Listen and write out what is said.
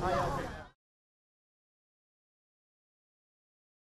Hi, ILP.